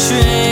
雪